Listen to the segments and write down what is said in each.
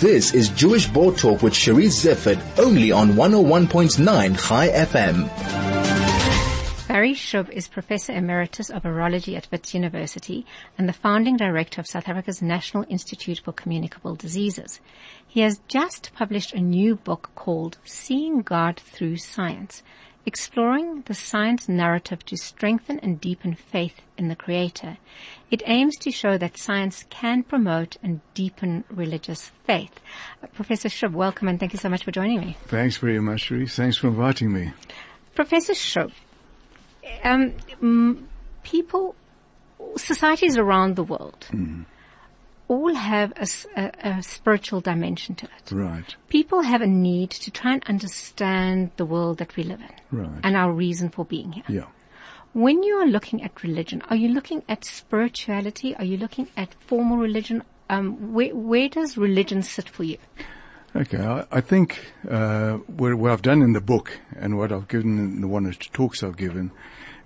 This is Jewish Board Talk with Cherise Zifford, only on 101.9 Chai FM. Barry Schoub is Professor Emeritus of Virology at Wits University and the founding director of South Africa's National Institute for Communicable Diseases. He has just published a new book called Seeing God Through Science, exploring the science narrative to strengthen and deepen faith in the Creator. It aims to show that science can promote and deepen religious faith. Uh, Professor Schoub, welcome and thank you so much for joining me. Thanks very much, Reese. Thanks for inviting me. Professor Schoub, um, people, societies around the world, Mm. All have a spiritual dimension to it. Right, People have a need to try and understand the world that we live in right. and our reason for being here. Yeah. When you are looking at religion, are you looking at spirituality? Are you looking at formal religion? Um, where, where does religion sit for you? Okay, I, I think uh, what, what I've done in the book and what I've given in the one or two talks I've given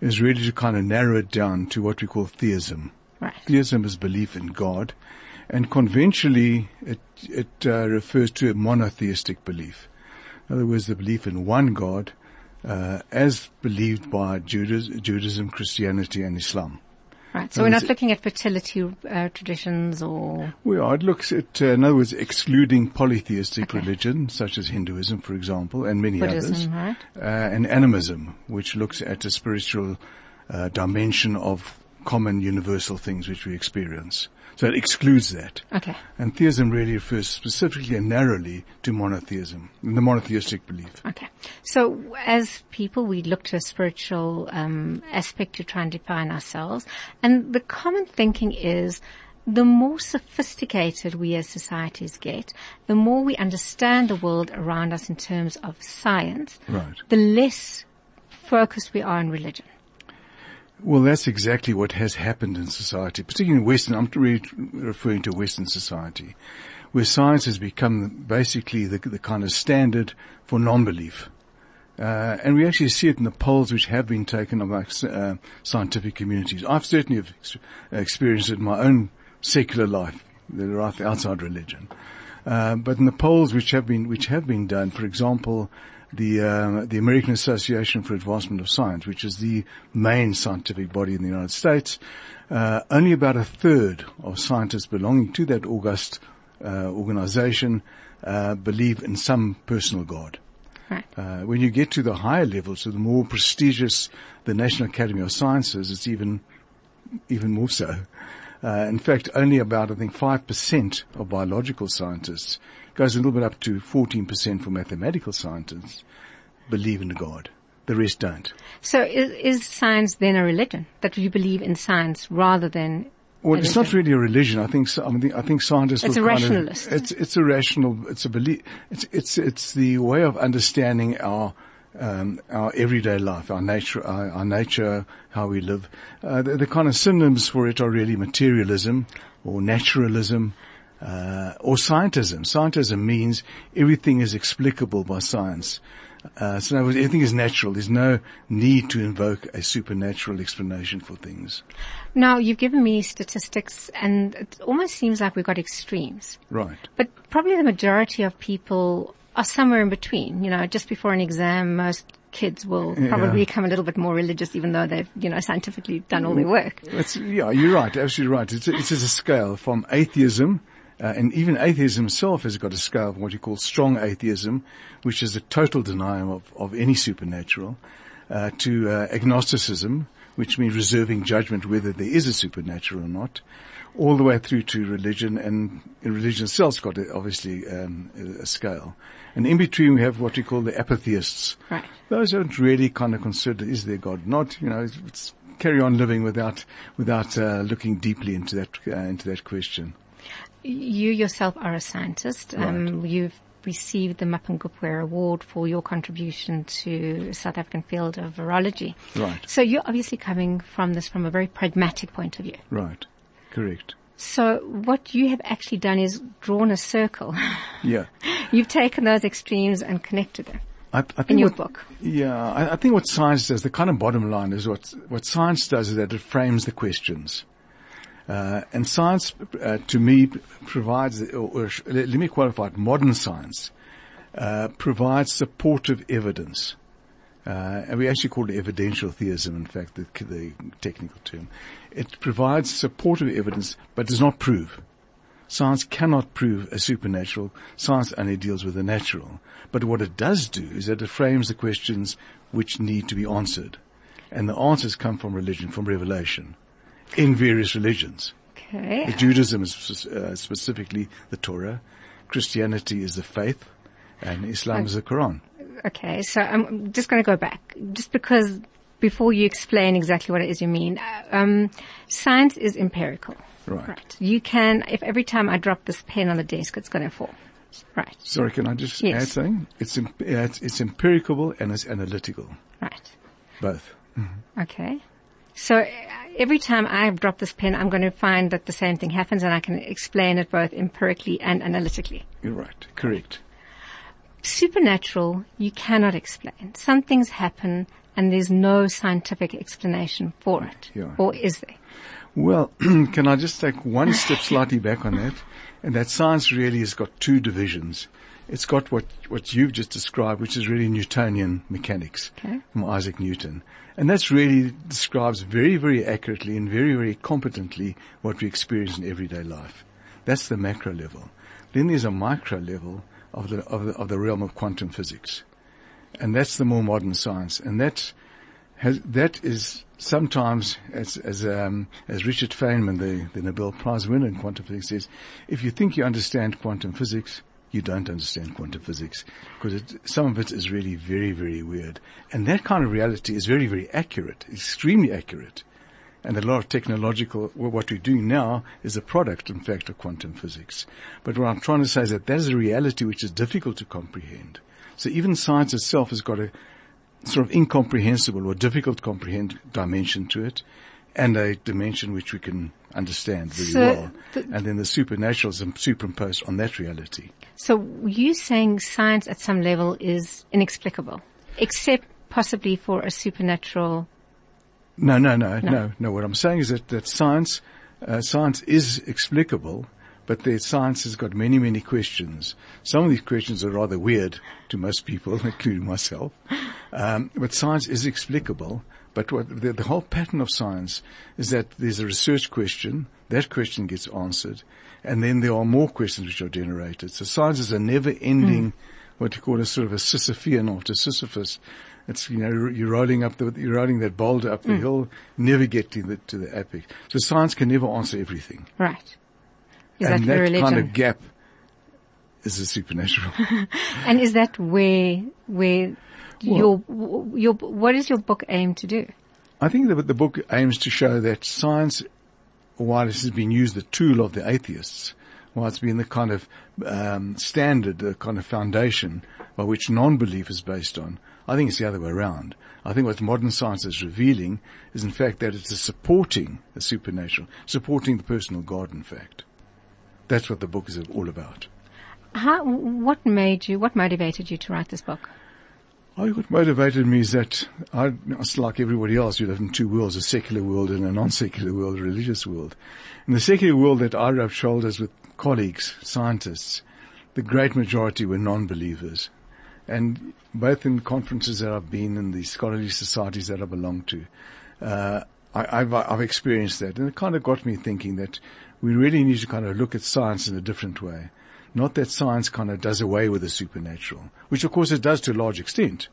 is really to kind of narrow it down to what we call theism. Right. Theism is belief in God, and conventionally it it uh, refers to a monotheistic belief. In other words, the belief in one God, uh, as believed by Judas, Judaism, Christianity, and Islam. Right. So we're not looking at fertility uh, traditions or We are. It looks at, uh, in other words, excluding polytheistic Okay. religion, such as Hinduism, for example, and many others, right? uh, and animism, which looks at a spiritual uh, dimension of common universal things which we experience. So it excludes that. Okay. And theism really refers specifically and narrowly to monotheism, the monotheistic belief. Okay. So as people, we look to a spiritual um, aspect to try and define ourselves. And the common thinking is the more sophisticated we as societies get, the more we understand the world around us in terms of science, Right. the less focused we are on religion. Well, that's exactly what has happened in society, particularly in Western, I'm really referring to Western society, where science has become basically the, the kind of standard for non-belief. Uh, and we actually see it in the polls which have been taken amongst uh, scientific communities. I've certainly have ex- experienced it in my own secular life, are outside religion. Uh, but in the polls which have been which have been done, for example, the uh, the American Association for Advancement of Science, which is the main scientific body in the United States, uh, only about a third of scientists belonging to that august uh, organization uh, believe in some personal god. Right. Uh, when you get to the higher levels, so the more prestigious the National Academy of Sciences, it's even even more so. Uh, in fact, only about I think five percent of biological scientists goes a little bit up to fourteen percent for mathematical scientists believe in God. The rest don't. So is, is science then a religion? That you believe in science rather than Well, it's not really a religion. I think I, mean, I think scientists. It's a kind of- rationalist. it's it's a rational. It's a belief. It's it's it's the way of understanding our um, our everyday life, our nature, our, our nature, how we live. Uh, the, the kind of synonyms for it are really materialism or naturalism. Uh, or scientism. Scientism means everything is explicable by science. Uh, so in other words, everything is natural. There's no need to invoke a supernatural explanation for things. Now, you've given me statistics and it almost seems like we've got extremes. Right. But probably the majority of people are somewhere in between. You know, just before an exam, most kids will probably Yeah. become a little bit more religious even though they've, you know, scientifically done all their work. It's, yeah, you're right. Absolutely right. It's, it's a scale from atheism, uh, and even atheism itself has got a scale of what you call strong atheism, which is a total denial of, of any supernatural, uh, to uh, agnosticism, which means reserving judgment whether there is a supernatural or not, all the way through to religion, and religion itself's got a, obviously um, a, a scale. And in between we have what we call the apatheists. Right. Those don't really kind of consider is there God? Not, you know, it's, it's carry on living without without uh, looking deeply into that uh, into that question. You yourself are a scientist. Um, you've received the Mapungubwe Award for your contribution to South African field of virology. Right. So you're obviously coming from this from a very pragmatic point of view. Right. Correct. So what you have actually done is drawn a circle. Yeah. You've taken those extremes and connected them I, I think in your what, book. Yeah, I, I think what science does, the kind of bottom line is what what science does is that it frames the questions. Uh, and science, uh, to me, provides, or, or, let me qualify it, modern science uh, provides supportive evidence. Uh, and we actually call it evidential theism, in fact, the, the technical term. It provides supportive evidence, but does not prove. Science cannot prove a supernatural. Science only deals with the natural. But what it does do is that it frames the questions which need to be answered. And the answers come from religion, from revelation, in various religions. Okay. Judaism is uh, specifically the Torah. Christianity is the faith. And Islam is the Quran. Okay, so I'm just going to go back, just because before you explain exactly what it is you mean, um, science is empirical. Right. Right. You can, if every time I drop this pen on the desk, it's going to fall. Right. Sorry, can I just Yes. add something? It's, uh, it's, it's empirical and it's analytical. Right. Both. Okay. So uh, every time I drop this pen, I'm going to find that the same thing happens and I can explain it both empirically and analytically. You're right. Correct. Supernatural, you cannot explain. Some things happen and there's no scientific explanation for it. Yeah. Or is there? Well, can I just take one step slightly back on that? And that science really has got two divisions. It's got what, what you've just described, which is really Newtonian mechanics Okay. from Isaac Newton. And that's really describes very, very accurately and very, very competently what we experience in everyday life. That's the macro level. Then there's a micro level of the, of the, of the realm of quantum physics. And that's the more modern science. And that has, that is sometimes, as, as, um, as Richard Feynman, the, the Nobel Prize winner in quantum physics says, if you think you understand quantum physics, you don't understand quantum physics because some of it is really very, very weird. And that kind of reality is very, very accurate, extremely accurate. And a lot of technological, well, what we're doing now is a product, in fact, of quantum physics. But what I'm trying to say is that that is a reality which is difficult to comprehend. So even science itself has got a sort of incomprehensible or difficult to comprehend dimension to it and a dimension which we can understand very So well. the- and then the supernatural is superimposed on that reality. So you saying science at some level is inexplicable, except possibly for a supernatural. No, no, no, No. no, no. What I'm saying is that, that science, uh, science is explicable, but the science has got many, many questions. Some of these questions are rather weird to most people, including myself. Um, but science is explicable. But what the, the whole pattern of science is that there's a research question, that question gets answered, and then there are more questions which are generated. So science is a never-ending, hmm. what you call a sort of a Sisyphean after Sisyphus. It's you know you're rolling up the you're rolling that boulder up the hmm. hill, never get to the to the epic. So science can never answer everything, Right. Is and that that kind of gap is the supernatural. and is that where, where your, your, what is your book aim to do? I think that the book aims to show that science, while it has been used the tool of the atheists, while it's been the kind of um, standard, the kind of foundation by which non-belief is based on, I think it's the other way around. I think what modern science is revealing is in fact that it is supporting the supernatural, supporting the personal God in fact. That's what the book is all about. How, what made you, what motivated you to write this book? What motivated me is that I, like everybody else, you live in two worlds, a secular world and a non-secular world, a religious world. In the secular world that I rubbed shoulders with colleagues, scientists, the great majority were non-believers. And both in conferences that I've been in, the scholarly societies that I belong to, uh, I, I've, I've experienced that. And it kind of got me thinking that we really need to kind of look at science in a different way. Not that science kind of does away with the supernatural, which of course it does to a large extent.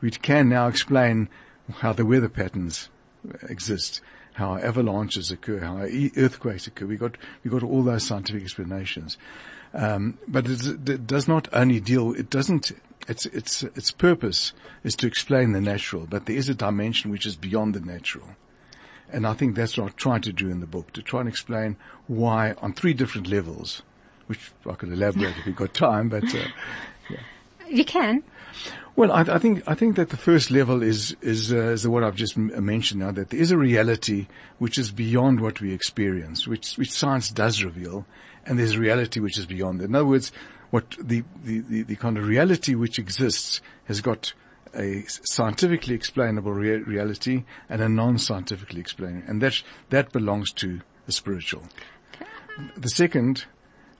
We can now explain how the weather patterns exist, how avalanches occur, how earthquakes occur. We got we got all those scientific explanations, um, but it, does not only deal. It doesn't. Its its its purpose is to explain the natural, but there is a dimension which is beyond the natural. And I think that's what I'm trying to do in the book, to try and explain why on three different levels, which I could elaborate if we've got time, but, uh, You can. well, I, I think, I think that the first level is, is, uh, is the one I've just m- mentioned now, that there is a reality which is beyond what we experience, which, which science does reveal, and there's a reality which is beyond that. In other words, what the, the, the, the kind of reality which exists has got a scientifically explainable rea- reality and a non-scientifically explainable, and that that belongs to the spiritual. The second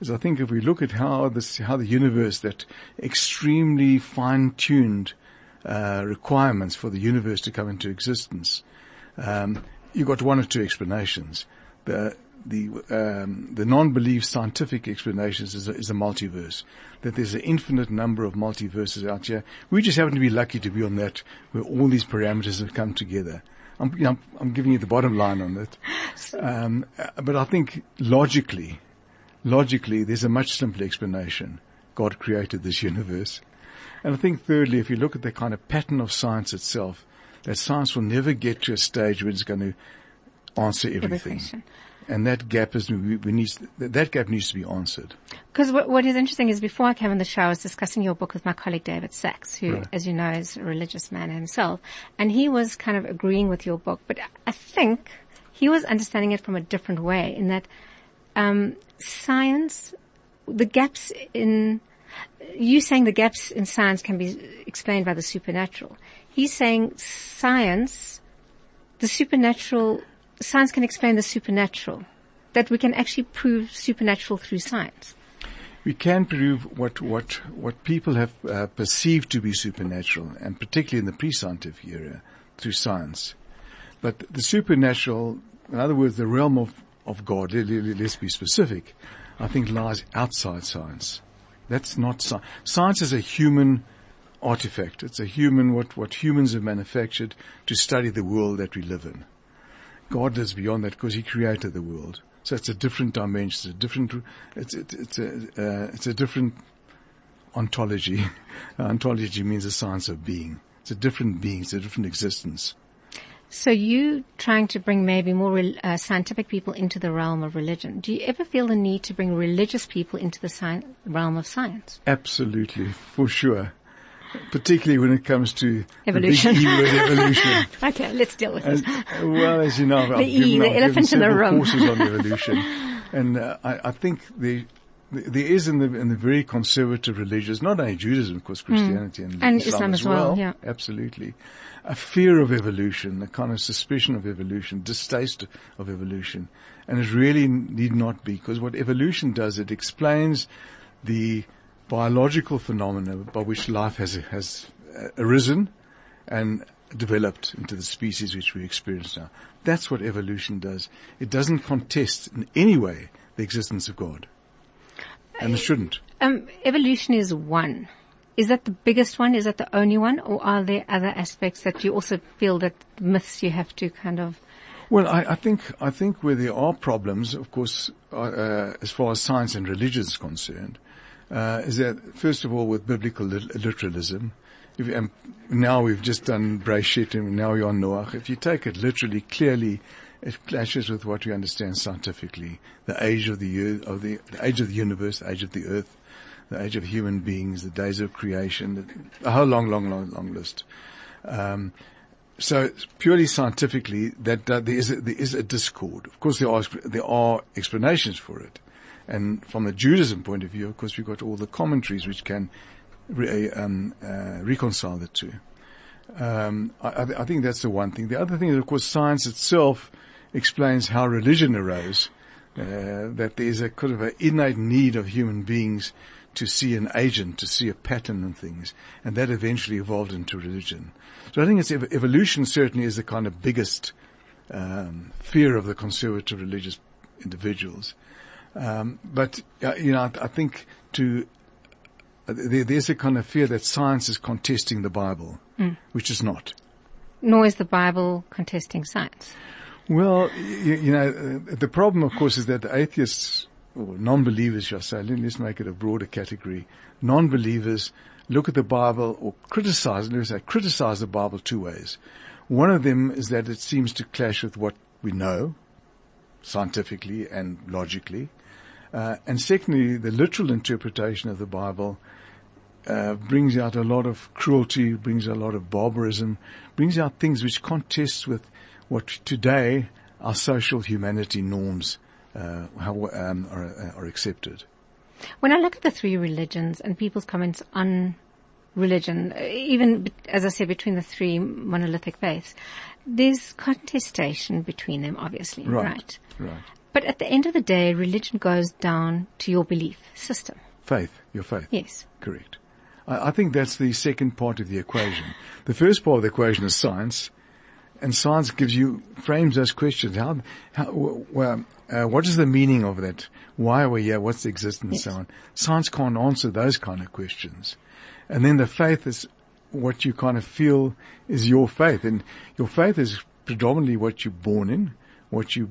is I think if we look at how this, how the universe, that extremely fine-tuned uh, requirements for the universe to come into existence, um, you've got one or two explanations. The the um, the non-belief scientific explanations is a, is a multiverse. That there's an infinite number of multiverses out here. We just happen to be lucky to be on that, where all these parameters have come together. I'm, you know, I'm, giving you the bottom line on it. Um, but I think logically, logically, there's a much simpler explanation. God created this universe. And I think thirdly, if you look at the kind of pattern of science itself, that science will never get to a stage where it's going to answer everything. And that gap is, we, we need, that gap needs to be answered. Because what, what is interesting is before I came on the show, I was discussing your book with my colleague David Sachs, who, Right. as you know, is a religious man himself, and he was kind of agreeing with your book, but I think he was understanding it from a different way in that um, science, the gaps in you saying the gaps in science can be explained by the supernatural. He's saying science, the supernatural, science can explain the supernatural. That we can actually prove supernatural through science. We can prove what, what, what people have uh, perceived to be supernatural, and particularly in the pre-scientific era, through science. But the supernatural, in other words, the realm of, of God, let- let- let's be specific, I think lies outside science. That's not science. Science is a human artifact. It's a human, what, what humans have manufactured to study the world that we live in. God is beyond that because He created the world. So it's a different dimension. It's a different. It's it's, it's a uh, it's a different ontology. ontology means the science of being. It's a different being. It's a different existence. So you trying to bring maybe more uh, scientific people into the realm of religion. Do you ever feel the need to bring religious people into the sci- realm of science? Absolutely, for sure. Particularly when it comes to Evolution. the E evolution. Okay, let's deal with this. And, uh, well, as you know, I've, I've E, the I've given elephant in the room. courses on evolution, and uh, I, I think the, the, there is in the in the very conservative religions, not only Judaism, of course, Christianity and, Hmm. And Islam, Islam as as well, yeah. absolutely, a fear of evolution, a kind of suspicion of evolution, distaste of evolution, and it really need not be because what evolution does, it explains the biological phenomena by which life has has uh, arisen and developed into the species which we experience now. That's what evolution does. It doesn't contest in any way the existence of God. And it shouldn't. Um, evolution is one. Is that the biggest one? Is that the only one? Or are there other aspects that you also feel that myths you have to kind of, Well, I, I think I think where there are problems, of course, uh, uh, as far as science and religion is concerned, uh, is that first of all with biblical lit- literalism. If, um, now we've just done Breshit and now we're on Noach. If you take it literally, clearly, it clashes with what we understand scientifically: the age of the of the, the age of the universe, the age of the earth, the age of human beings, the days of creation, a whole long, long, long, long list. Um, so purely scientifically, that, there is a, there is a discord. Of course, there are there are explanations for it, and from the Judaism point of view, of course, we've got all the commentaries which can re, um, uh, reconcile the two. Um, I I think that's the one thing. The other thing is, of course, science itself explains how religion arose. Uh, that there's a kind of an innate need of human beings to see an agent, to see a pattern in things, and that eventually evolved into religion. So I think it's ev- evolution certainly is the kind of biggest um, fear of the conservative religious individuals. Um, but uh, you know, I, I think to uh, there, there's a kind of fear that science is contesting the Bible, which is not. nor is the Bible contesting science. Well, you, you know, uh, the problem, of course, is that the atheists or non-believers, shall say, let- let's make it a broader category. Non-believers look at the Bible or criticize, let's say, criticize the Bible two ways. One of them is that it seems to clash with what we know, scientifically and logically. Uh, and secondly, the literal interpretation of the Bible uh, brings out a lot of cruelty, brings out a lot of barbarism, brings out things which contest with what today our social humanity norms uh, how, um, are, uh, are accepted. When I look at the three religions and people's comments on religion, uh, even as I said, between the three monolithic faiths, there's contestation between them, obviously, Right. right? Right. But at the end of the day, religion goes down to your belief system. Faith, your faith. Yes. Correct. I, I think that's the second part of the equation. The first part of the equation is science, and science gives you frames those questions. How, how, well, uh, what is the meaning of that? Why are we here? What's the existence Yes. so on? Science can't answer those kind of questions. And then the faith is what you kind of feel is your faith, and your faith is predominantly what you're born in, what you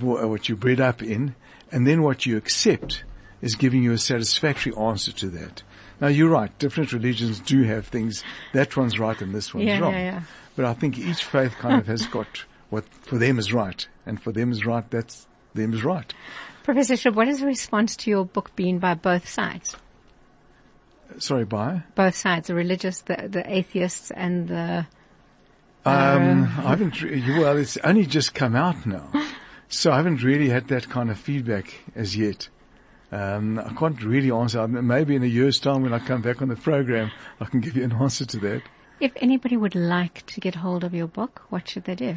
what you're bred up in, and then what you accept is giving you a satisfactory answer to that. Now you're right. Different religions do have things. That one's right and this one's Yeah, wrong. yeah, yeah. But I think each faith kind of has got what for them is right, and for them is right. That's them is right. Professor Schoub, what has the response to your book been by both sides? Sorry, by? Both sides, the religious, the, the atheists, and the Um, I haven't. Re- well, it's only just come out now, so I haven't really had that kind of feedback as yet. Um, I can't really answer. Maybe in a year's time, when I come back on the program, I can give you an answer to that. If anybody would like to get hold of your book, what should they do?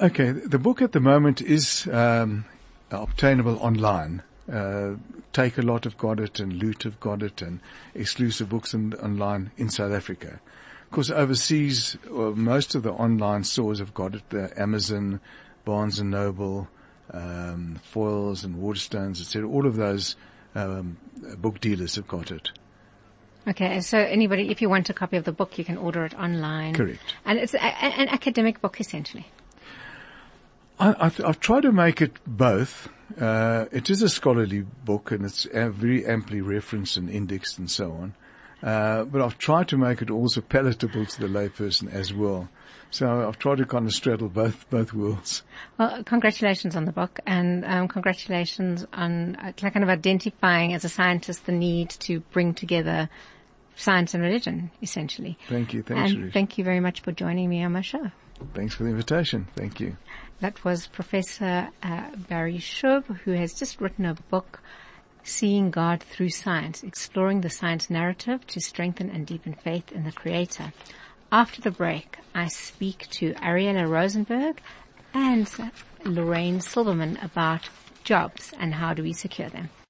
Okay, the book at the moment is um, obtainable online. Uh, Takealot of got it, and Loot have got it, and exclusive books and online in South Africa. Of course, overseas, well, most of the online stores have got it. The Amazon, Barnes and Noble, um, Foyles and Waterstones, etc. All of those um, book dealers have got it. Okay, so anybody, if you want a copy of the book, you can order it online. Correct. And it's a, an academic book, essentially. I, I've, I've tried to make it both. Uh, it is a scholarly book and it's uh, very amply referenced and indexed and so on. Uh, but I've tried to make it also palatable to the layperson as well. So I've tried to kind of straddle both, both worlds. Well, congratulations on the book and um, congratulations on uh, kind of identifying as a scientist the need to bring together science and religion, essentially. Thank you. Thanks, and Ruth. thank you very much for joining me on my show. Thanks for the invitation. Thank you. That was Professor uh, Barry Schoub, who has just written a book, Seeing God Through Science, exploring the science narrative to strengthen and deepen faith in the Creator. After the break, I speak to Ariella Rosenberg and Lorraine Silverman about jobs and how do we secure them.